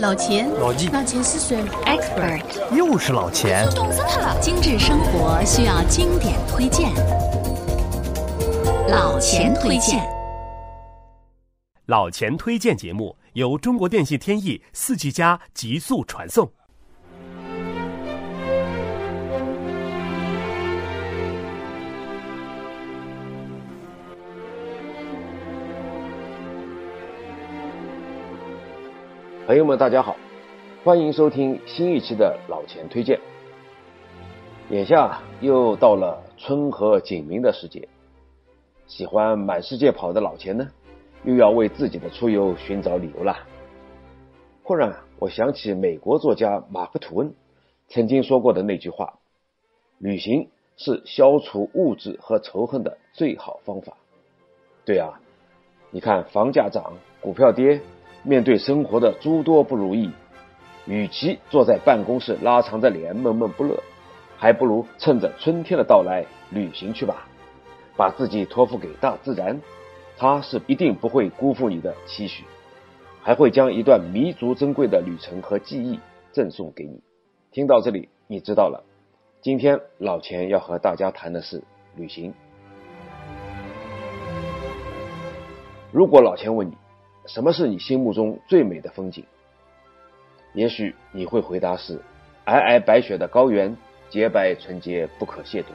老钱，老纪，老钱是谁？Expert，又是老钱。懂死他了！精致生活需要经典推荐，老钱推荐。老钱推荐节目由中国电信天翼四 G 加极速传送。朋友们，大家好，欢迎收听新一期的老钱推荐。眼下又到了春和景明的时节，喜欢满世界跑的老钱呢，又要为自己的出游寻找理由了。忽然，我想起美国作家马克吐温曾经说过的那句话：“旅行是消除物质和仇恨的最好方法。”对啊，你看房价涨，股票跌。面对生活的诸多不如意，与其坐在办公室拉长着脸闷闷不乐，还不如趁着春天的到来旅行去吧，把自己托付给大自然，它是一定不会辜负你的期许，还会将一段弥足珍贵的旅程和记忆赠送给你。听到这里，你知道了，今天老钱要和大家谈的是旅行。如果老钱问你，什么是你心目中最美的风景？也许你会回答是皑皑白雪的高原，洁白纯洁不可亵渎；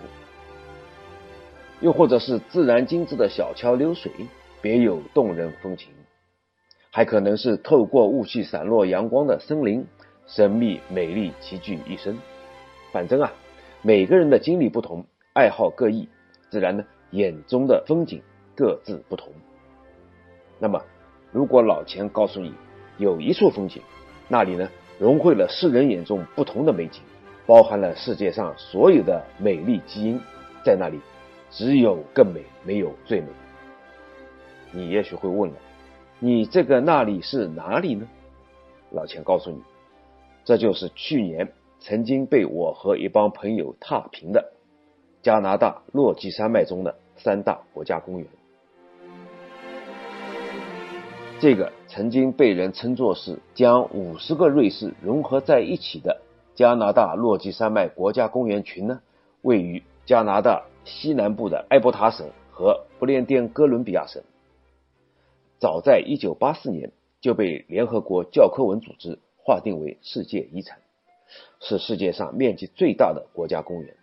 又或者是自然精致的小桥流水，别有动人风情；还可能是透过雾气散落阳光的森林，神秘美丽齐聚一身。反正啊，每个人的经历不同，爱好各异，自然呢，眼中的风景各自不同。那么。如果老钱告诉你，有一处风景，那里呢融汇了世人眼中不同的美景，包含了世界上所有的美丽基因，在那里只有更美，没有最美。你也许会问了，你这个那里是哪里呢？老钱告诉你，这就是去年曾经被我和一帮朋友踏平的加拿大落基山脉中的三大国家公园。这个曾经被人称作是将五十个瑞士融合在一起的加拿大落基山脉国家公园群呢，位于加拿大西南部的埃伯塔省和不列颠哥伦比亚省。早在1984年就被联合国教科文组织划定为世界遗产，是世界上面积最大的国家公园。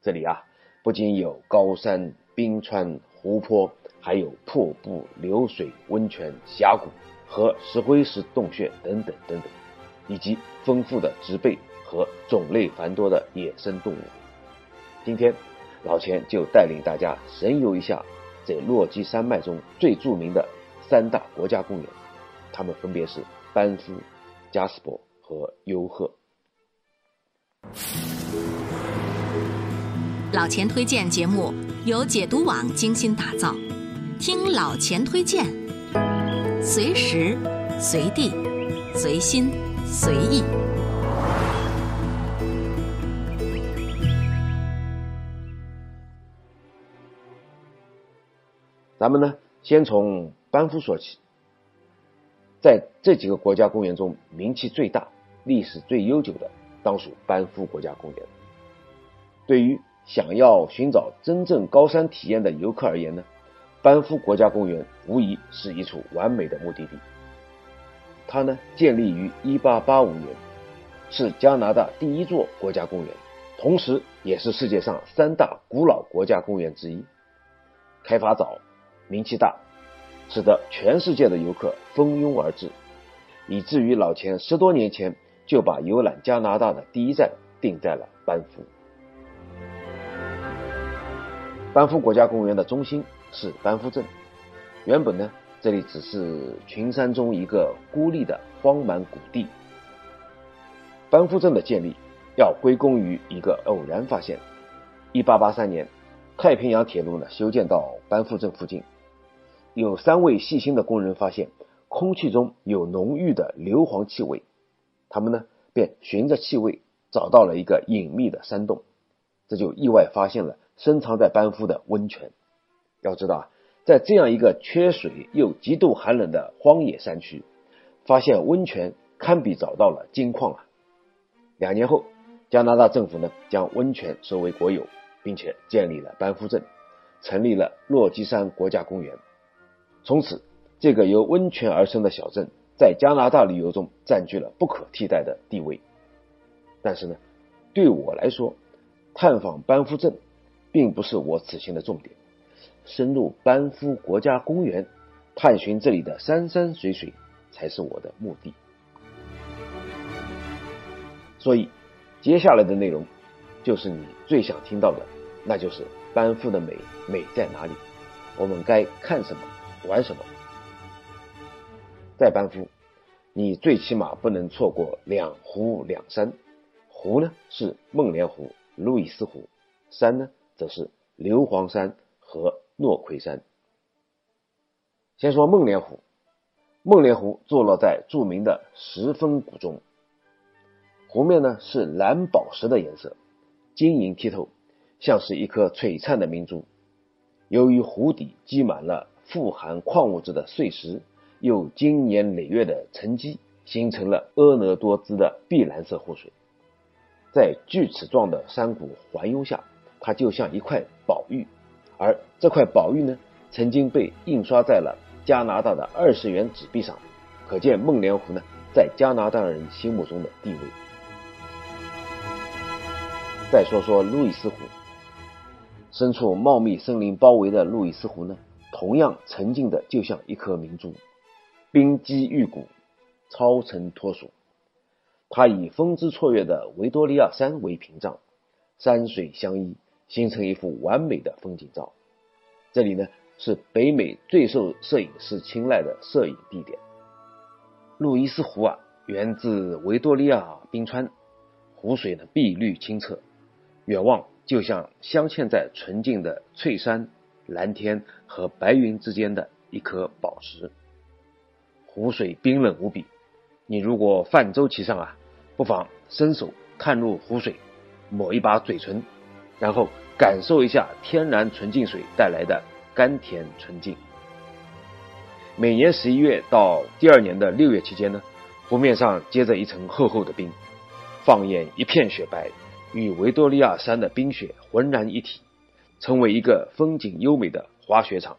这里啊，不仅有高山、冰川、湖泊。还有瀑布、流水、温泉、峡谷和石灰石洞穴等等等等，以及丰富的植被和种类繁多的野生动物。今天，老钱就带领大家神游一下这落基山脉中最著名的三大国家公园，它们分别是班夫、加斯伯和尤赫。老钱推荐节目由解读网精心打造。听老钱推荐，随时随地随心随意。咱们呢，先从班夫说起。在这几个国家公园中，名气最大、历史最悠久的，当属班夫国家公园。对于想要寻找真正高山体验的游客而言呢？班夫国家公园无疑是一处完美的目的地。它呢，建立于1885年，是加拿大第一座国家公园，同时也是世界上三大古老国家公园之一。开发早，名气大，使得全世界的游客蜂拥而至，以至于老钱十多年前就把游览加拿大的第一站定在了班夫。班夫国家公园的中心。是班夫镇。原本呢，这里只是群山中一个孤立的荒蛮谷地。班夫镇的建立要归功于一个偶然发现。一八八三年，太平洋铁路呢修建到班夫镇附近，有三位细心的工人发现空气中有浓郁的硫磺气味，他们呢便循着气味找到了一个隐秘的山洞，这就意外发现了深藏在班夫的温泉。要知道啊，在这样一个缺水又极度寒冷的荒野山区，发现温泉堪比找到了金矿啊！两年后，加拿大政府呢将温泉收为国有，并且建立了班夫镇，成立了落基山国家公园。从此，这个由温泉而生的小镇在加拿大旅游中占据了不可替代的地位。但是呢，对我来说，探访班夫镇并不是我此行的重点，深入班夫国家公园，探寻这里的山山水水才是我的目的。所以，接下来的内容就是你最想听到的，那就是班夫的美美在哪里？我们该看什么，玩什么？在班夫，你最起码不能错过两湖两山。湖呢是梦莲湖、路易斯湖，山呢则是硫磺山和诺奎山。先说梦莲湖，梦莲湖坐落在著名的十峰谷中，湖面呢是蓝宝石的颜色，晶莹剔透，像是一颗璀璨的明珠。由于湖底积满了富含矿物质的碎石，又经年累月的沉积，形成了婀娜多姿的碧蓝色湖水。在锯齿状的山谷环拥下，它就像一块宝玉，而这块宝玉呢，曾经被印刷在了加拿大的二十元纸币上，可见梦莲湖呢，在加拿大人心目中的地位。再说说路易斯湖，身处茂密森林包围的路易斯湖呢，同样沉静的就像一颗明珠，冰肌玉骨，超尘脱俗。它以风姿绰约的维多利亚山为屏障，山水相依，形成一幅完美的风景照。这里呢是北美最受摄影师青睐的摄影地点。路易斯湖啊，源自维多利亚冰川，湖水呢碧绿清澈，远望就像镶嵌在纯净的翠山、蓝天和白云之间的一颗宝石。湖水冰冷无比，你如果泛舟其上啊。不妨伸手探入湖水，抹一把嘴唇，然后感受一下天然纯净水带来的甘甜纯净。每年十一月到第二年的六月期间呢，湖面上结着一层厚厚的冰，放眼一片雪白，与维多利亚山的冰雪浑然一体，成为一个风景优美的滑雪场。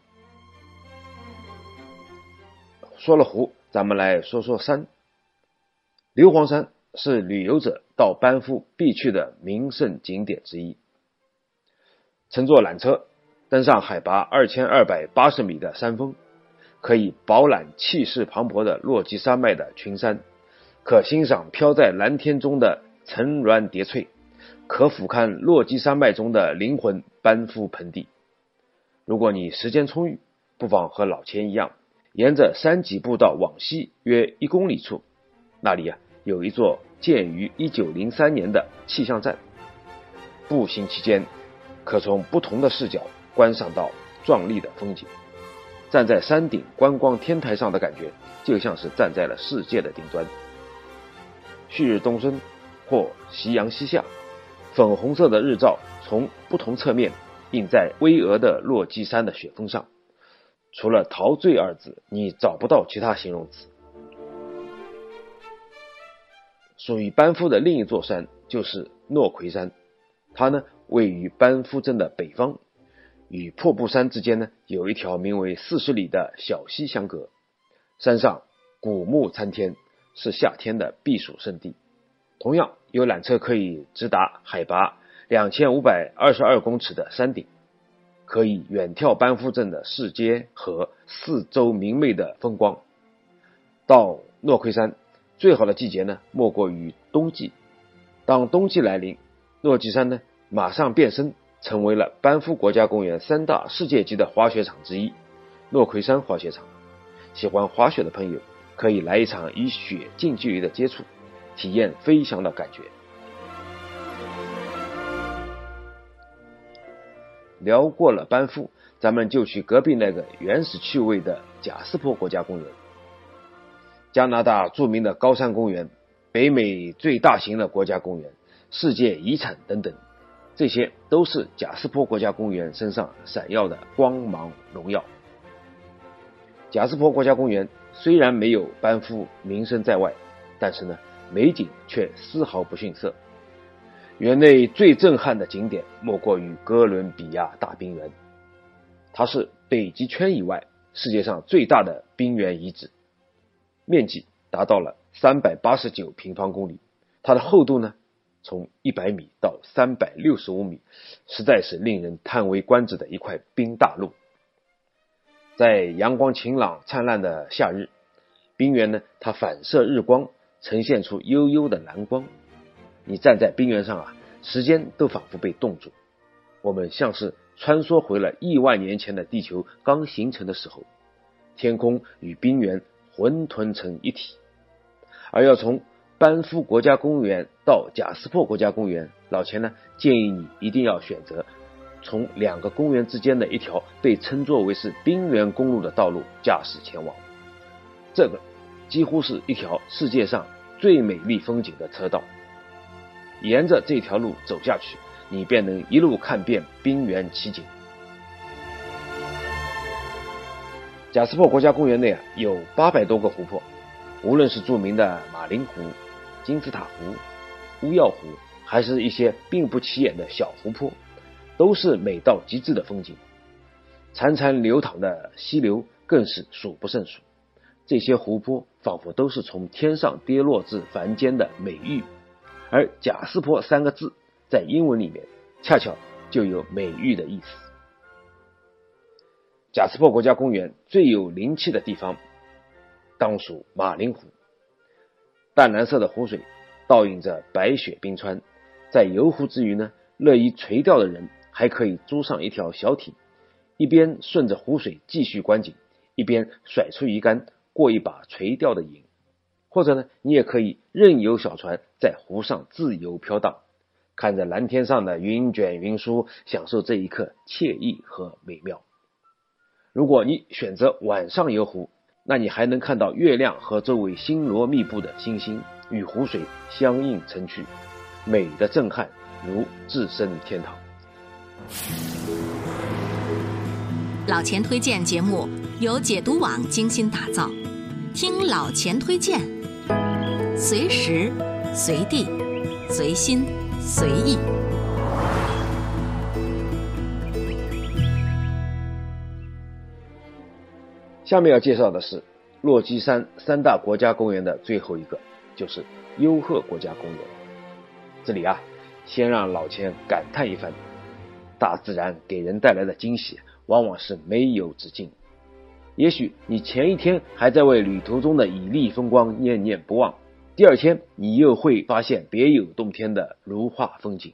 说了湖，咱们来说说山，硫磺山。是旅游者到班夫必去的名胜景点之一。乘坐缆车登上海拔二千二百八十米的山峰，可以饱览气势磅礴的落基山脉的群山，可欣赏飘在蓝天中的层峦叠翠，可俯瞰落基山脉中的灵魂班夫盆地。如果你时间充裕，不妨和老钱一样，沿着山脊步道往西约一公里处，那里啊有一座。建于一九零三年的气象站，步行期间可从不同的视角观赏到壮丽的风景。站在山顶观光天台上的感觉，就像是站在了世界的顶端。旭日东升或夕阳西下，粉红色的日照从不同侧面映在巍峨的落基山的雪峰上，除了“陶醉”二字，你找不到其他形容词。属于班夫的另一座山就是诺奎山，它呢位于班夫镇的北方，与瀑布山之间呢有一条名为四十里的小溪相隔。山上古木参天，是夏天的避暑胜地。同样有缆车可以直达海拔两千五百二十二公尺的山顶，可以远眺班夫镇的市街和四周明媚的风光。到诺奎山。最好的季节呢，莫过于冬季。当冬季来临，诺基山呢马上变身，成为了班夫国家公园三大世界级的滑雪场之一——诺奎山滑雪场。喜欢滑雪的朋友可以来一场与雪近距离的接触，体验飞翔的感觉。聊过了班夫，咱们就去隔壁那个原始趣味的贾斯珀国家公园。加拿大著名的高山公园、北美最大型的国家公园、世界遗产等等，这些都是贾斯珀国家公园身上闪耀的光芒荣耀。贾斯珀国家公园虽然没有班夫名声在外，但是呢，美景却丝毫不逊色。园内最震撼的景点莫过于哥伦比亚大冰原，它是北极圈以外世界上最大的冰原遗址，面积达到了三百八十九平方公里，它的厚度呢，从一百米到三百六十五米，实在是令人叹为观止的一块冰大陆。在阳光晴朗灿烂的夏日，冰原呢，它反射日光，呈现出幽幽的蓝光。你站在冰原上啊，时间都仿佛被冻住，我们像是穿梭回了亿万年前的地球刚形成的时候，天空与冰原混沌成一体。而要从班夫国家公园到贾斯珀国家公园，老钱呢建议你一定要选择从两个公园之间的一条被称作为是冰原公路的道路驾驶前往。这个几乎是一条世界上最美丽风景的车道。沿着这条路走下去，你便能一路看遍冰原奇景。贾斯珀国家公园内啊有八百多个湖泊，无论是著名的马林湖、金字塔湖、乌药湖，还是一些并不起眼的小湖泊，都是美到极致的风景。潺潺流淌的溪流更是数不胜数。这些湖泊仿佛都是从天上跌落至凡间的美玉。而贾斯珀三个字在英文里面恰巧就有美玉的意思。贾斯珀国家公园最有灵气的地方，当属马林湖。淡蓝色的湖水倒映着白雪冰川，在游湖之余呢，乐于垂钓的人还可以租上一条小艇，一边顺着湖水继续观景，一边甩出鱼竿过一把垂钓的瘾。或者呢，你也可以任由小船在湖上自由飘荡，看着蓝天上的云卷云舒，享受这一刻惬意和美妙。如果你选择晚上游湖，那你还能看到月亮和周围星罗密布的星星与湖水相映成趣，美的震撼如置身天堂。老钱推荐节目由解读网精心打造，听老钱推荐。随时、随地、随心、随意。下面要介绍的是落基山三大国家公园的最后一个，就是优鹤国家公园。这里啊，先让老钱感叹一番：大自然给人带来的惊喜，往往是没有止境。也许你前一天还在为旅途中的绮丽风光念念不忘。第二天，你又会发现别有洞天的如画风景。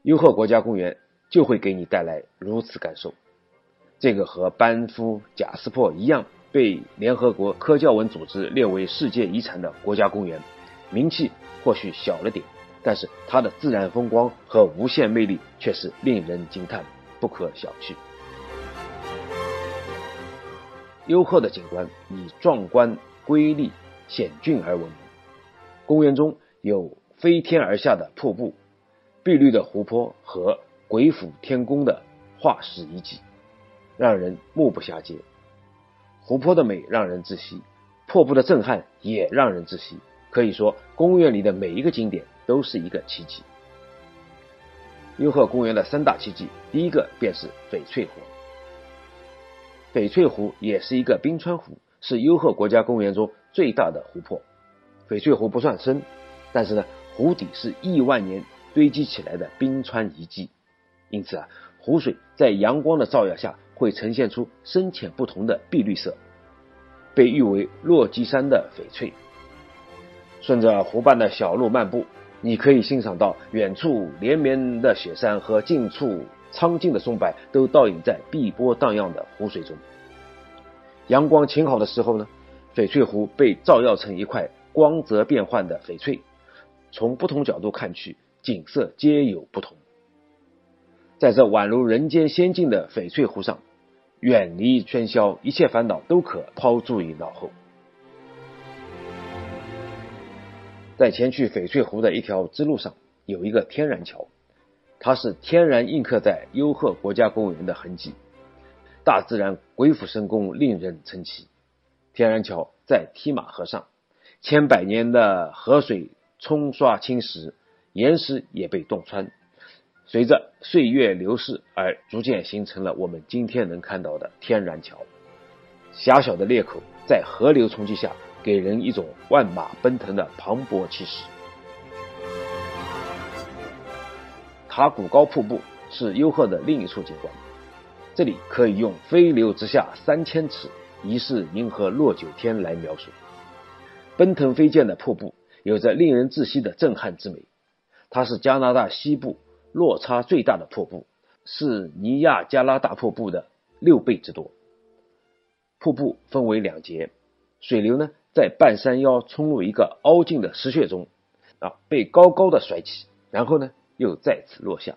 优鹤国家公园就会给你带来如此感受。这个和班夫、贾斯珀一样被联合国科教文组织列为世界遗产的国家公园，名气或许小了点，但是它的自然风光和无限魅力却是令人惊叹，不可小觑。优厚的景观以壮观、瑰丽。险峻而闻名。公园中有飞天而下的瀑布、碧绿的湖泊和鬼斧天工的化石遗迹，让人目不暇接。湖泊的美让人窒息，瀑布的震撼也让人窒息。可以说，公园里的每一个景点都是一个奇迹。优鹤公园的三大奇迹，第一个便是翡翠湖。翡翠湖也是一个冰川湖。是优鹤国家公园中最大的湖泊，翡翠湖不算深，但是呢，湖底是亿万年堆积起来的冰川遗迹，因此啊，湖水在阳光的照耀下会呈现出深浅不同的碧绿色，被誉为落基山的翡翠。顺着湖畔的小路漫步，你可以欣赏到远处连绵的雪山和近处苍劲的松柏都倒影在碧波荡漾的湖水中。阳光晴好的时候呢，翡翠湖被照耀成一块光泽变幻的翡翠，从不同角度看去，景色皆有不同。在这宛如人间仙境的翡翠湖上，远离喧嚣，一切烦恼都可抛诸于脑后。在前去翡翠湖的一条支路上，有一个天然桥，它是天然印刻在优鹤国家公园的痕迹。大自然鬼斧神工，令人称奇。天然桥在梯马河上，千百年的河水冲刷侵蚀，岩石也被洞穿，随着岁月流逝而逐渐形成了我们今天能看到的天然桥。狭小的裂口在河流冲击下，给人一种万马奔腾的磅礴气势。塔古高瀑布是优鹤的另一处景观，这里可以用“飞流直下三千尺，疑是银河落九天”来描述。奔腾飞溅的瀑布有着令人窒息的震撼之美，它是加拿大西部落差最大的瀑布，是尼亚加拉大瀑布的六倍之多。瀑布分为两节，水流呢在半山腰冲入一个凹进的石穴中，啊，被高高的甩起，然后呢又再次落下。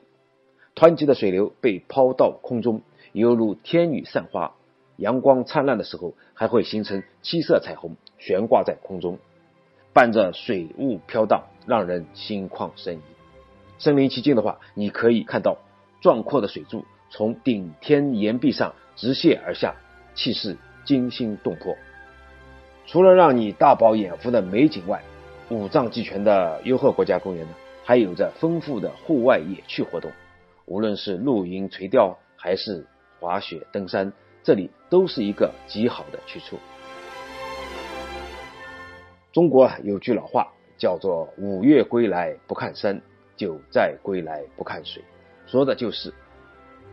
湍急的水流被抛到空中，犹如天女散花。阳光灿烂的时候，还会形成七色彩虹，悬挂在空中，伴着水雾飘荡，让人心旷神怡。身临其境的话，你可以看到壮阔的水柱从顶天岩壁上直泻而下，气势。惊心动魄。除了让你大饱眼福的美景外，五脏俱全的优鹤国家公园呢，还有着丰富的户外野趣活动。无论是露营垂钓，还是滑雪登山，这里都是一个极好的去处。中国有句老话叫做“五岳归来不看山，九寨归来不看水”，说的就是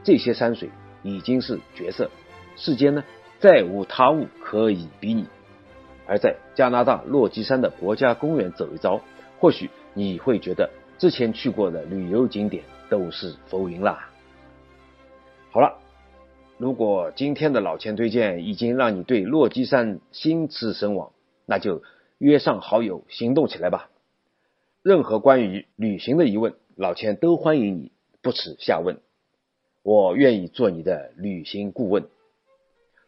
这些山水已经是绝色，世间呢。再无他物可以比拟，而在加拿大落基山的国家公园走一遭，或许你会觉得之前去过的旅游景点都是浮云啦。好了，如果今天的老钱推荐已经让你对落基山心驰神往，那就约上好友行动起来吧。任何关于旅行的疑问，老钱都欢迎你不耻下问，我愿意做你的旅行顾问。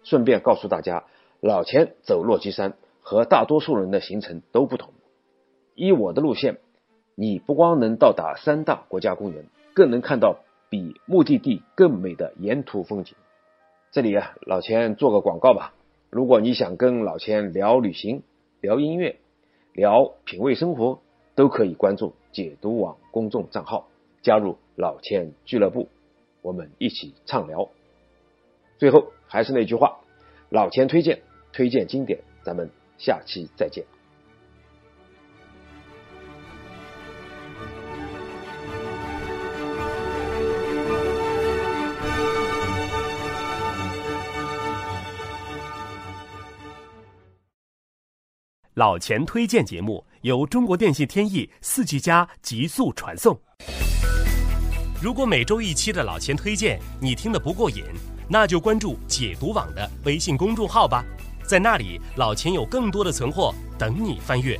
顺便告诉大家，老钱走落基山和大多数人的行程都不同。依我的路线，你不光能到达三大国家公园，更能看到比目的地更美的沿途风景。这里啊，老钱做个广告吧。如果你想跟老钱聊旅行、聊音乐、聊品味生活，都可以关注解读网公众账号，加入老千俱乐部，我们一起畅聊。最后。还是那句话，老千推荐，推荐经典，咱们下期再见。老钱推荐节目由中国电信天翼四 G 加极速传送。如果每周一期的老钱推荐你听得不过瘾。那就关注解读网的微信公众号吧，在那里老钱有更多的存货等你翻阅。